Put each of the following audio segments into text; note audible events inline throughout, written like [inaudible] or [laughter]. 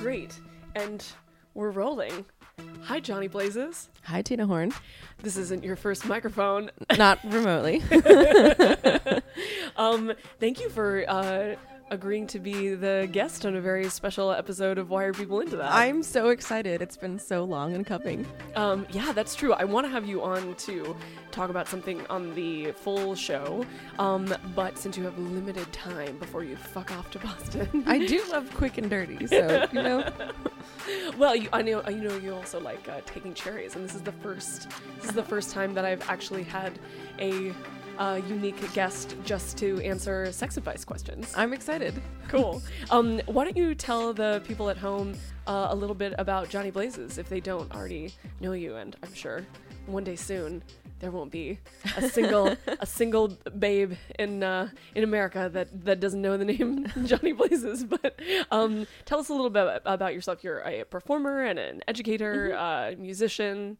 Great. And we're rolling. Hi, Johnny Blazes. Hi, Tina Horn. This isn't your first microphone. Not remotely. [laughs] Um, thank you for uh, agreeing to be the guest on a very special episode of Why Are People Into That? I'm so excited. It's been so long in coming. Um, yeah, that's true. I want to have you on to talk about something on the full show. Um, but since you have limited time before you fuck off to Boston, I do [laughs] love quick and dirty, so you know. [laughs] well, you, I know, you know, you also like uh, taking cherries, and this is the first. This is the first time that I've actually had a uh, unique guest just to answer sex advice questions. I'm excited. [laughs] Cool. Um, why don't you tell the people at home uh, a little bit about Johnny Blazes if they don't already know you? And I'm sure one day soon there won't be a single [laughs] a single babe in uh, in America that that doesn't know the name [laughs] Johnny Blazes. But um, tell us a little bit about yourself. You're a performer and an educator, uh, musician.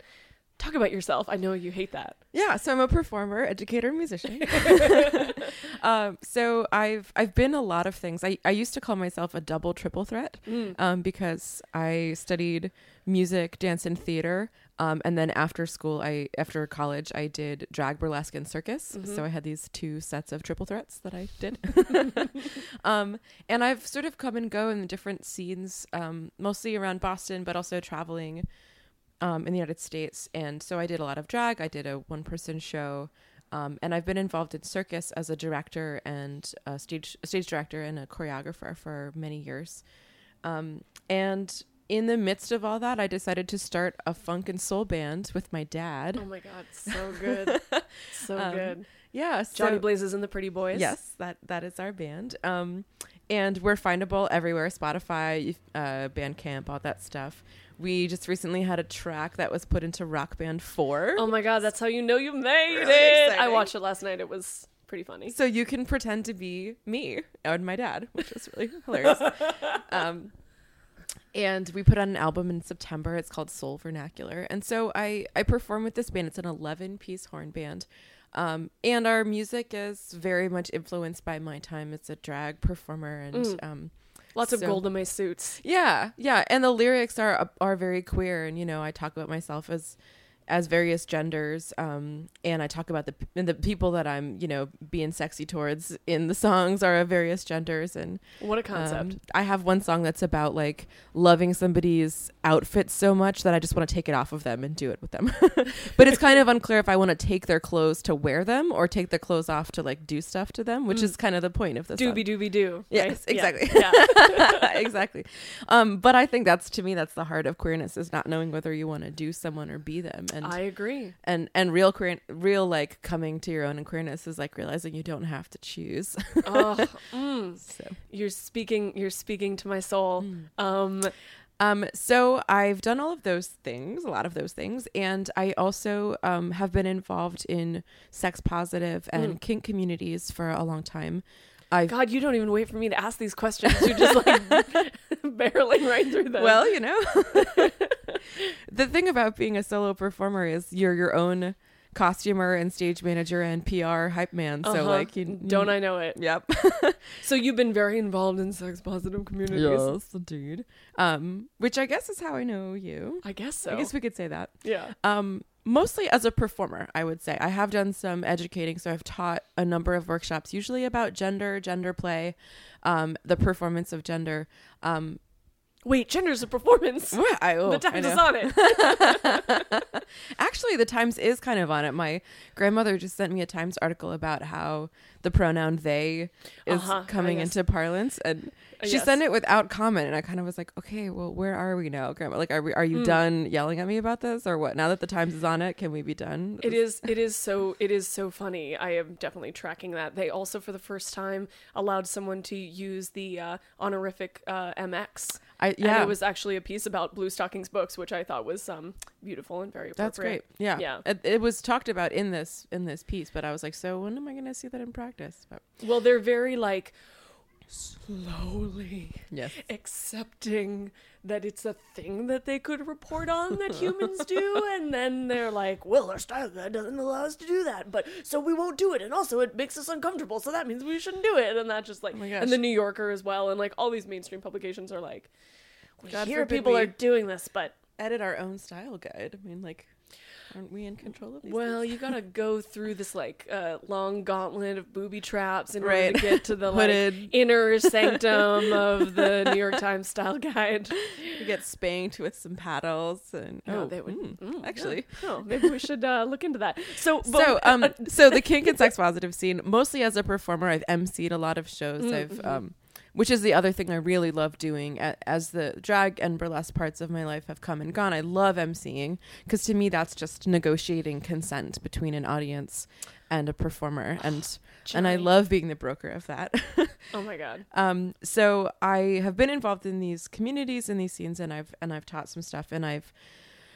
Talk about yourself. I know you hate that. Yeah, so I'm a performer, educator, musician. [laughs] [laughs] um, so I've I've been a lot of things. I, I used to call myself a double triple threat um, because I studied music, dance, and theater. Um, and then after school, I after college, I did drag, burlesque, and circus. So I had these two sets of triple threats that I did. [laughs] um, and I've sort of come and go in the different scenes, um, mostly around Boston, but also traveling um, in the United States. And so I did a lot of drag. I did a one person show. Um, and I've been involved in circus as a director and a stage a stage director and a choreographer for many years. Um, and in the midst of all that, I decided to start a funk and soul band with my dad. Oh my god, so good, [laughs] so Um, good. Yeah, Johnny so- Blazes and the Pretty Boys. Yes, that that is our band. Um, and we're findable everywhere: Spotify, uh, Bandcamp, all that stuff. We just recently had a track that was put into Rock Band Four. Oh my god, that's how you know you made Really it. I watched it last night. It was pretty funny. So you can pretend to be me and my dad, which is really hilarious. [laughs] Um, and we put out an album in September. It's called Soul Vernacular. And so I, I perform with this band. It's an 11 piece horn band. Um, and our music is very much influenced by my time as a drag performer. And um, Lots of So- gold in my suits. yeah, yeah, and the lyrics are are very queer, and you know, I talk about myself as as various genders, um, and I talk about the and the people that I'm, you know, being sexy towards in the songs are of various genders, and What a concept. um, I have one song that's about like loving somebody's outfit so much that I just want to take it off of them and do it with them. [laughs] but it's kind of unclear if I want to take their clothes to wear them or take their clothes off to like do stuff to them, which is kind of the point of the song. Doobie dooby doo. Yes, right? Yeah. exactly. Yeah. [laughs] exactly. Um, but I think that's to me that's the heart of queerness is not knowing whether you want to do someone or be them. And I agree. and and real queer real like coming to your own in queerness is like realizing you don't have to choose. Oh, [laughs] mm. so You're speaking. You're speaking to my soul. Mm. Um, um so I've done all of those things, a lot of those things, and I also um have been involved in sex positive and Mm. kink communities for a long time. I've God, you don't even wait for me to ask these questions. You're just like [laughs] barreling right through them. Well, you know, [laughs] [laughs] the thing about being a solo performer is you're your own costumer and stage manager and PR hype man. So Uh-huh. like, you don't I know it? Yep. [laughs] So you've been very involved in sex positive communities. dude. Um, which I guess is how I know you. I guess so. I guess we could say that. yeah. Um, mostly as a performer, I would say. I have done some educating, so I've taught a number of workshops, usually about gender, gender play, um, the performance of gender. Um, Wait, gender's a performance. [laughs] I, oh, the Times is on it. [laughs] [laughs] Actually, the Times is kind of on it. My grandmother just sent me a Times article about how the pronoun they is Uh-huh, coming into parlance, and she Yes. sent it without comment. And I kind of was like, okay, well, where are we now, Grandma? Like, are we are you Hmm. done yelling at me about this, or what? Now that the Times is on it, can we be done? It is it is so it is so funny. I am definitely tracking that. They also for the first time allowed someone to use the uh, honorific uh, MX. I And yeah, it was actually a piece about Bluestockings books, which I thought was um beautiful and very appropriate. That's great. Yeah. Yeah. It, it was talked about in this in this piece, but I was like, so when am I going to see that in practice? But Well, they're very like slowly yes. accepting that it's a thing that they could report on that humans do [laughs] and then they're like well our style guide doesn't allow us to do that but so we won't do it and also it makes us uncomfortable so that means we shouldn't do it and that just like Oh and the new yorker as well and like all these mainstream publications are like we God hear people are doing this but Edit our own style guide. I mean, like, aren't we in control of these? well, things? you gotta go through this like uh, long gauntlet of booby traps in order to get to the [laughs] like inner sanctum [laughs] of the New York Times style guide. you get spanked with some paddles, and No, oh, they would mm, mm, actually. yeah. Oh, maybe we should uh, look into that. [laughs] So, but, so um so the kink and sex positive scene mostly as a performer i've emceed a lot of shows i've um which is the other thing i really love doing as the drag and burlesque parts of my life have come and gone. I love emceeing because to me that's just negotiating consent between an audience and a performer. [sighs] And [sighs] and i love being the broker of that. [laughs] Oh my god, um so i have been involved in these communities and these scenes and i've and i've taught some stuff and i've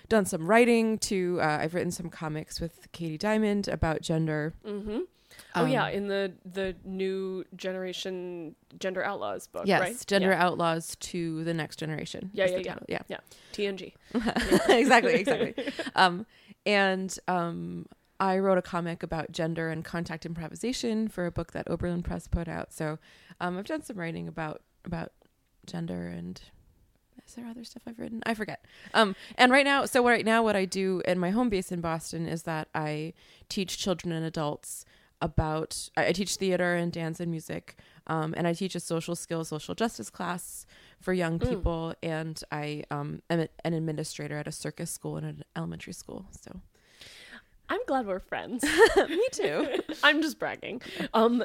done some writing to uh, i've written some comics with katie diamond about gender mm-hmm. oh yeah, Um, in the the new generation gender outlaws book, yes right? gender yeah. outlaws to the next generation Yeah, yeah, yeah. [laughs] yeah yeah, TNG. exactly exactly [laughs] um and um I wrote a comic about gender and contact improvisation for a book that Oberlin Press put out. So um, I've done some writing about about gender and is there other stuff I've written? I forget. Um, and right now, so right now, what I do in my home base in Boston is that I teach children and adults about. I, I teach theater and dance and music, um, and I teach a social skills, social justice class for young people. And I um, am a- an administrator at a circus school and an elementary school. So I'm glad we're friends. [laughs] me too. [laughs] I'm just bragging. Um,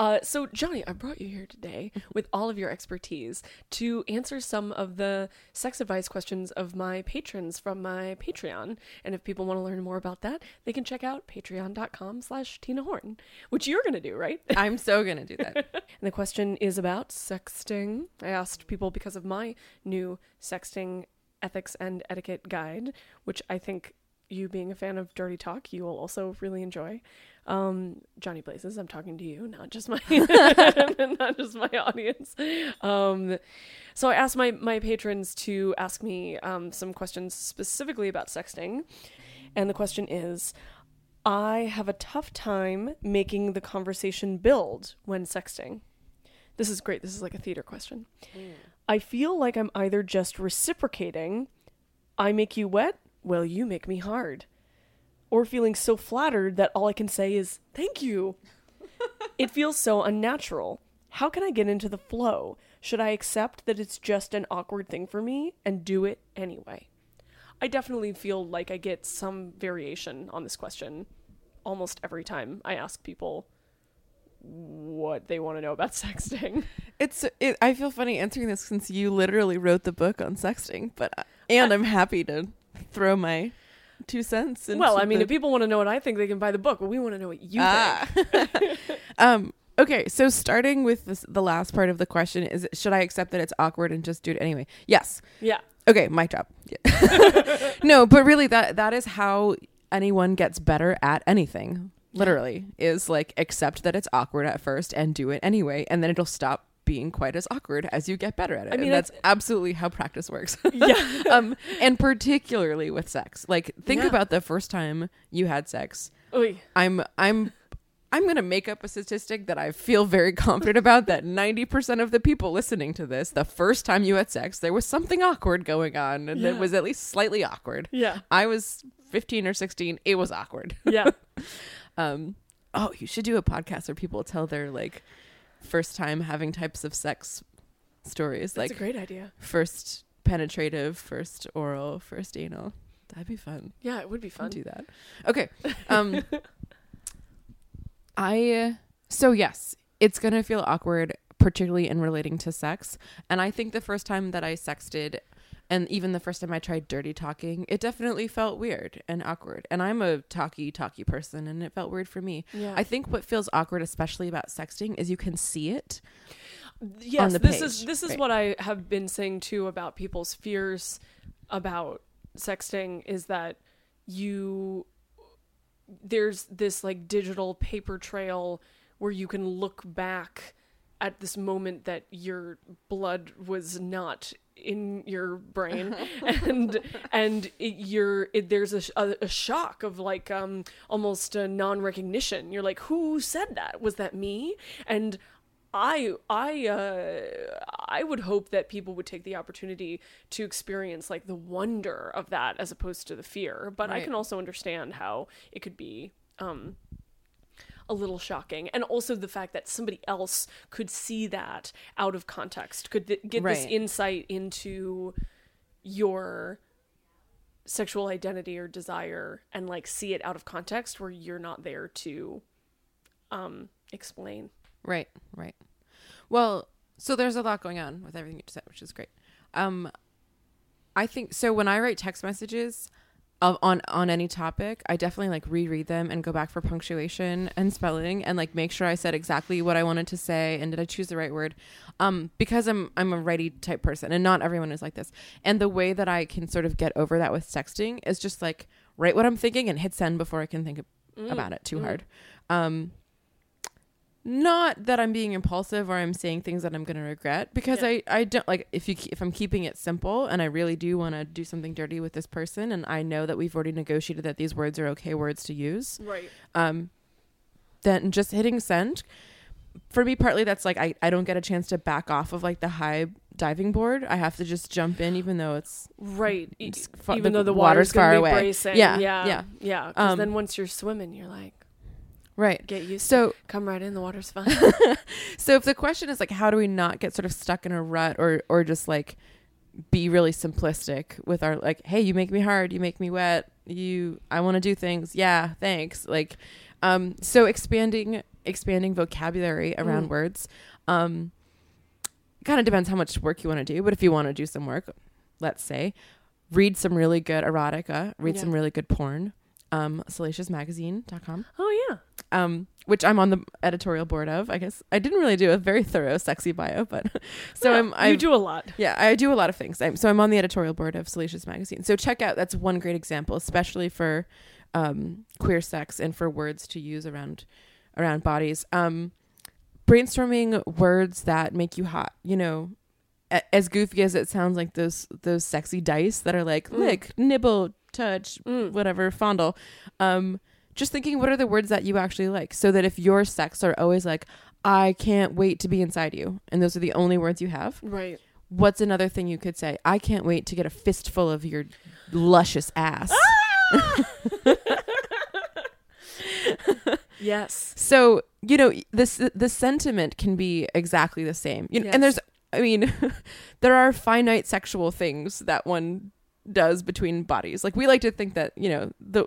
Uh, so Johnny, I brought you here today with all of your expertise to answer some of the sex advice questions of my patrons from my Patreon. And if people want to learn more about that, they can check out patreon.com slash Tina Horn, which you're going to do, right? [laughs] I'm so gonna do that. [laughs] And the question is about sexting. I asked people because of my new sexting ethics and etiquette guide, which I think you being a fan of dirty talk, you will also really enjoy. Um, Johnny Blazes, I'm talking to you, not just my [laughs] [laughs] not just my audience. Um, so I asked my my patrons to ask me um, some questions specifically about sexting, and the question is. I have a tough time making the conversation build when sexting. This is great. This is like a theater question. I feel like I'm either just reciprocating, I make you wet, well, you make me hard, or feeling so flattered that all I can say is, thank you. [laughs] it feels so unnatural. How can I get into the flow? Should I accept that it's just an awkward thing for me and do it anyway? I definitely feel like I get some variation on this question almost every time I ask people what they want to know about [laughs] sexting. It's it, I feel funny answering this since you literally wrote the book on sexting, but and I'm happy to throw my two cents. Well, I mean, the- if people want to know what I think, they can buy the book, but we want to know what you Ah. think. [laughs] um okay, so starting with this, the last part of the question is should I accept that it's awkward and just do it anyway? Yes. Yeah. Okay, my job. Yeah. [laughs] no, but really that that is how anyone gets better at anything. literally is like accept that it's awkward at first and do it anyway and then it'll stop being quite as awkward as you get better at it. I mean, and that's absolutely how practice works. [laughs] Yeah. um and particularly with sex. Like think Yeah. about the first time you had sex. Oy. I'm I'm I'm going to make up a statistic that I feel very confident about that 90% of the people listening to this, the first time you had sex, there was something awkward going on and it was at least slightly awkward. Yeah. I was 15 or 16, it was awkward. Yeah. [laughs] Um oh, you should do a podcast where people tell their like first time having types of sex stories That's like a great idea. first penetrative, first oral, first anal. That'd be fun. Yeah, it would be fun. do that. Okay. Um [laughs] I so yes, it's going to feel awkward particularly in relating to sex. And I think the first time that I sexted and even the first time I tried dirty talking, it definitely felt weird and awkward. And I'm a talky talky person and it felt weird for me. Yeah. I think what feels awkward especially about sexting is you can see it. yes the this is this is right. what i have been saying too about people's fears about sexting is that you there's this like digital paper trail where you can look back at this moment that your blood was not in your brain [laughs] and and it, you're it, there's a, a, a shock of like um almost a non-recognition. You're like who said that? Was that me? And I I uh I would hope that people would take the opportunity to experience like the wonder of that as opposed to the fear. But I can also understand how it could be um a little shocking and also the fact that somebody else could see that out of context could th- get this insight into your sexual identity or desire and like see it out of context where you're not there to um explain Right, right. Well, so there's a lot going on with everything you just said, which is great. Um, I think so. When I write text messages of, on on any topic, I definitely like reread them and go back for punctuation and spelling and like make sure I said exactly what I wanted to say and did I choose the right word. Um, because I'm I'm a righty type person and not everyone is like this. And the way that I can sort of get over that with texting is just like write what I'm thinking and hit send before I can think about it too hard. Um, not that I'm being impulsive or I'm saying things that I'm going to regret because Yeah. I I don't like if you if I'm keeping it simple and I really do want to do something dirty with this person and I know that we've already negotiated that these words are okay words to use right um then just hitting send for me partly that's like I I don't get a chance to back off of like the high diving board I have to just jump in even though it's Right. It's Even the though the water's water's, far be away. bracing. Yeah, Yeah. yeah. Yeah. Because Um, then once you're swimming, you're like, right get used to so Come right in. The water's fine. [laughs] So if the question is like how do we not get sort of stuck in a rut or or just like be really simplistic with our like hey you make me hard you make me wet you I want to do things yeah thanks like um so expanding expanding vocabulary around Mm. words um kind of depends how much work you want to do but if you want to do some work let's say read some really good erotica read Yeah. some really good porn um salaciousmagazine.com oh, yeah. um, which I'm on the editorial board of. I guess I didn't really do a very thorough sexy bio, but [laughs] so Yeah, I'm. I you do a lot. Yeah, I do a lot of things. I'm, so I'm on the editorial board of Salacious Magazine. So check out that's one great example, especially for um, queer sex and for words to use around around bodies. Um, brainstorming words that make you hot. You know, as goofy as it sounds, like those those sexy dice that are like Mm. lick, nibble, touch, Mm. whatever, fondle. Um, just thinking, what are the words that you actually like, so that if your sex are always like, I can't wait to be inside you, and those are the only words you have. Right. What's another thing you could say? I can't wait to get a fistful of your luscious ass. [laughs] Yes. So you know this the sentiment can be exactly the same. You know, and there's I mean, [laughs] there are finite sexual things that one does between bodies. Like we like to think that you know the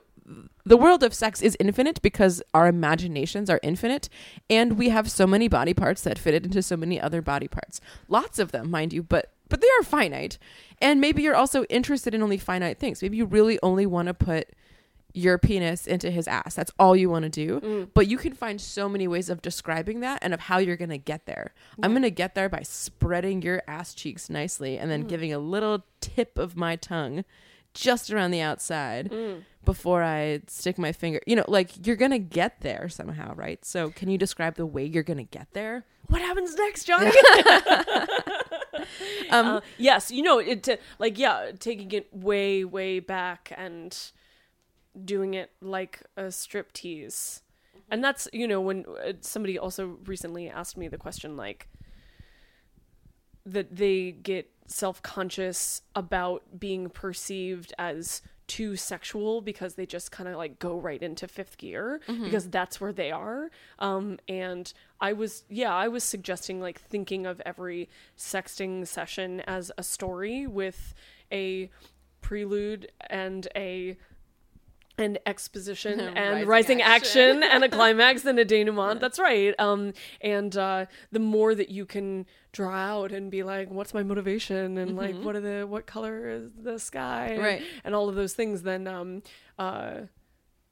the world of sex is infinite because our imaginations are infinite and we have so many body parts that fit into so many other body parts. Lots of them mind you but but they are finite. And maybe you're also interested in only finite things. Maybe you really only want to put your penis into his ass that's all you want to do Mm. but you can find so many ways of describing that and of how you're going to get there i'm going to get there by spreading your ass cheeks nicely and then Mm. giving a little tip of my tongue just around the outside Mm. before I stick my finger. You know, like you're gonna get there somehow, right? So can you describe the way you're gonna get there? What happens next, Johnny? [laughs] [laughs] Um, Uh, yes, you know it. To, like yeah, taking it way way back and doing it like a strip tease, and that's you know when uh, somebody also recently asked me the question like that they get self conscious about being perceived as too sexual because they just kind of like go right into fifth gear because that's where they are. Um, and I was, yeah, I was suggesting like thinking of every sexting session as a story with a prelude and a an exposition [laughs] and Rising rising, action. action. and a climax and a denouement. [laughs] That's right. Um, and uh, the more that you can draw out and be like, "What's my motivation?" and like, "What are the what color is the sky?" and- Right. And all of those things. Then, um, uh,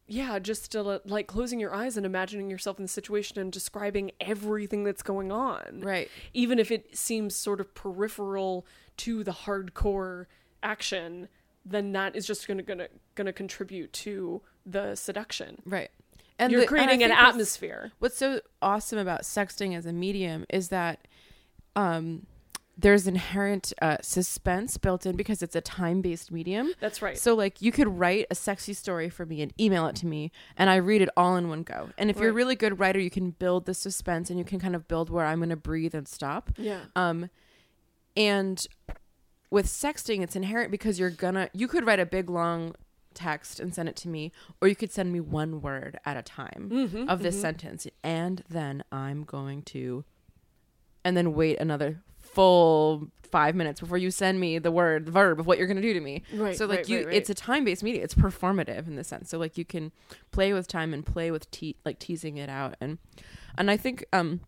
yeah, just still like closing your eyes and imagining yourself in the situation and describing everything that's going on. Right. Even if it seems sort of peripheral to the hardcore action, then that is just gonna gonna gonna contribute to the seduction. Right. And You're the- and creating an atmosphere. What's so awesome about sexting as a medium is that um, there's inherent uh, suspense built in because it's a time based medium. That's right. So, like, you could write a sexy story for me and email it to me, and I read it all in one go. And if you're a really good writer, you can build the suspense and you can kind of build where I'm going to breathe and stop. Yeah. Um, and with sexting, it's inherent because you're gonna, you could write a big long text and send it to me, or you could send me one word at a time Mm-hmm, of this sentence, and then I'm going to, and then wait another full five minutes before you send me the word, the verb of what you're gonna do to me. Right, So like right, you, right. it's a time based media. It's performative in the sense. So like you can play with time and play with te- like teasing it out, and and I think um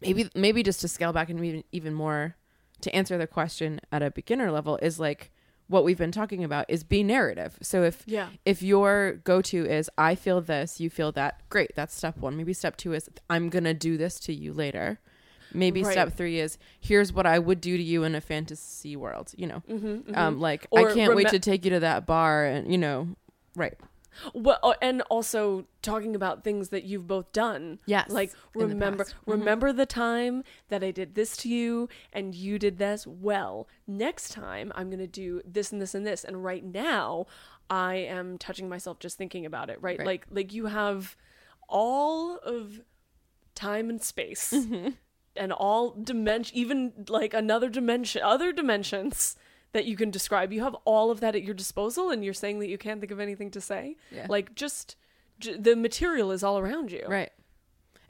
maybe maybe just to scale back and even even more to answer the question at a beginner level is like what we've been talking about is be narrative. So if Yeah. if your go to is I feel this, you feel that, great, that's step one. Maybe step two is I'm gonna do this to you later. Maybe Right. step three is here's what I would do to you in a fantasy world. You know, um, like Mm-hmm, Or I can't wait to take you to that bar, and you know, right? Well, uh, and also talking about things that you've both done. Yes, Like remember. Mm-hmm. remember the time that I did this to you and you did this well. Next time I'm going to do this and this and this and right now I am touching myself just thinking about it, right? Right. Like like you have all of time and space Mm-hmm. and all dimension even like another dimension other dimensions that you can describe you have all of that at your disposal and you're saying that you can't think of anything to say Yeah. like just j- the material is all around you Right.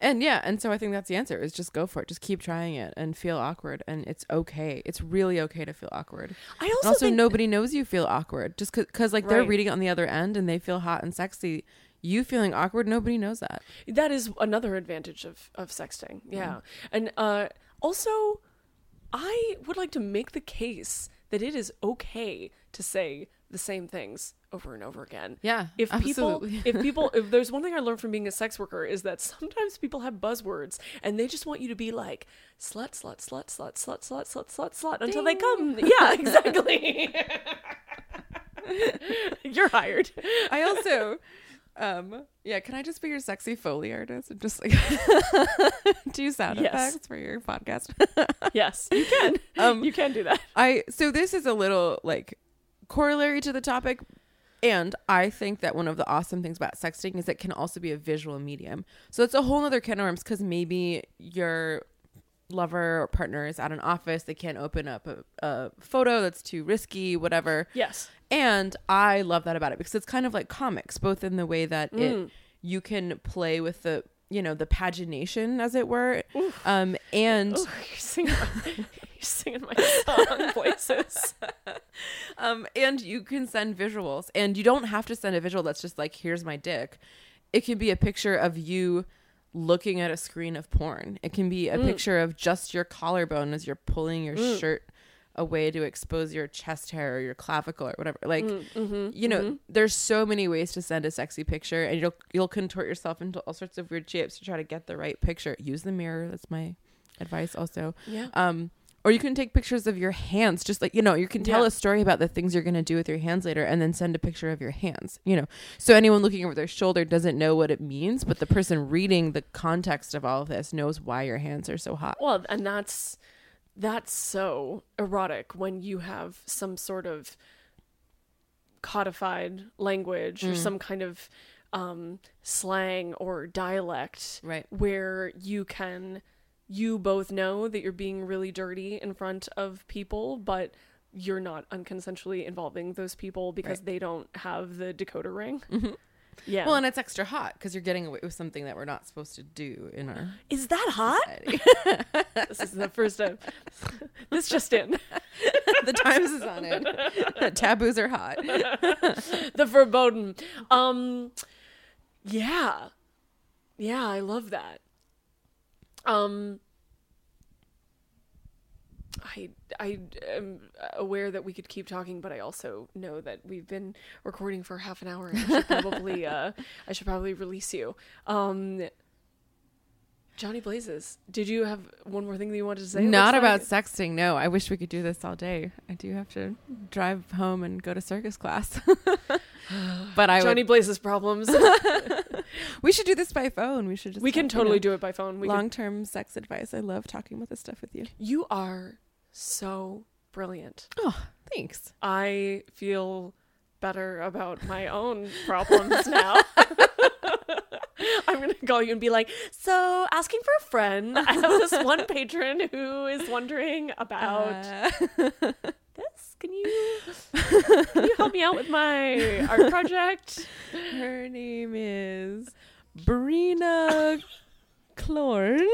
And yeah, and so I think that's the answer is just go for it. Just keep trying it and feel awkward and it's okay. It's really okay to feel awkward. I also, also think nobody knows you feel awkward just cuz like they're reading it on the other end and they feel hot and sexy. You feeling awkward, nobody knows that. that is another advantage of of sexting yeah and uh also i would like to make the case that it is okay to say the same things over and over again. Yeah, if absolutely. people if people if there's one thing i learned from being a sex worker is that sometimes people have buzzwords and they just want you to be like slut slut slut slut slut slut slut slut slut until they come. Yeah exactly. [laughs] You're hired. [laughs] I also um yeah, can I just be your sexy foley artist and just like [laughs] do sound Yes. effects for your podcast? [laughs] yes you can Um, you can do that I so this is a little like corollary to the topic and I think that one of the awesome things about sexting is it can also be a visual medium. So it's a whole other can of worms because maybe your lover or partner is at an office, they can't open up a, a photo that's too risky, whatever. yes And I love that about it because it's kind of like comics, both in the way that Mm. it you can play with the you know the pagination as it were, um, and Ooh, you're singing my, [laughs] you're singing my song [laughs] voices. um, and you can send visuals, and you don't have to send a visual that's just like here's my dick. It can be a picture of you looking at a screen of porn. It can be a mm. picture of just your collarbone as you're pulling your mm. shirt away to expose your chest hair or your clavicle or whatever. Like mm, mm-hmm, you know, mm-hmm. there's so many ways to send a sexy picture and you'll you'll contort yourself into all sorts of weird shapes to try to get the right picture. Use the mirror. That's my advice also. Yeah. Um Or you can take pictures of your hands, just like, you know, you can tell Yeah. a story about the things you're going to do with your hands later and then send a picture of your hands, you know. So anyone looking over their shoulder doesn't know what it means, but the person reading the context of all of this knows why your hands are so hot. Well, and that's that's so erotic when you have some sort of codified language Mm. or some kind of um, slang or dialect Right. where you can you both know that you're being really dirty in front of people but you're not unconsensually involving those people because Right. they don't have the decoder ring [laughs] yeah Well, and it's extra hot because you're getting away with something that we're not supposed to do in our is that hot [laughs] this is the first time [laughs] this just in the Times is on it. Taboos are hot. the verboten. Um, yeah, yeah, I love that. Um, I I am aware that we could keep talking, but I also know that we've been recording for half an hour. And I should probably [laughs] uh, I should probably release you. Um, Johnny Blazes, did you have one more thing that you wanted to say? Not about like- sexting. No, I wish we could do this all day. I do have to drive home and go to circus class. [laughs] but I Johnny would, Blazes problems. [laughs] [laughs] we should do this by phone. We should just we can totally do it by phone. We can long-term sex advice. I love talking about this stuff with you. You are so brilliant. Oh, thanks. I feel better about my own problems now. [laughs] I'm going to call you and be like, So, asking for a friend, I have this one patron who is wondering about Uh. [laughs] Can you can you help me out with my art project? [laughs] her name is Brina Clorn. [laughs]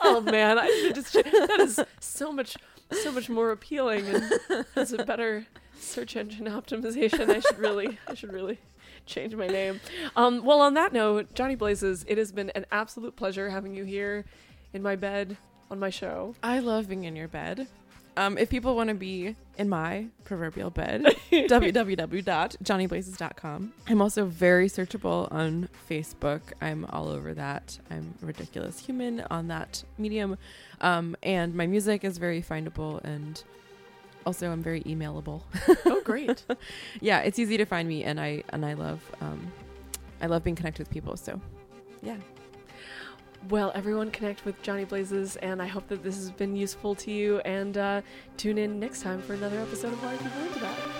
Oh man, I should just that is so much so much more appealing and has a better search engine optimization. I should really I should really change my name. Um, well, on that note, Johnny Blazes, it has been an absolute pleasure having you here in my bed on my show. I love being in your bed. Um, if people want to be in my proverbial bed, [laughs] www.johnnyblazes.com. I'm also very searchable on Facebook. I'm all over that. I'm a ridiculous human on that medium. Um, and my music is very findable and also I'm very emailable. Oh, great. [laughs] yeah, it's easy to find me and I and I love um, I love being connected with people. So yeah. Well, everyone connect with Johnny Blazes, and I hope that this has been useful to you. And uh, tune in next time for another episode of Why People Into That?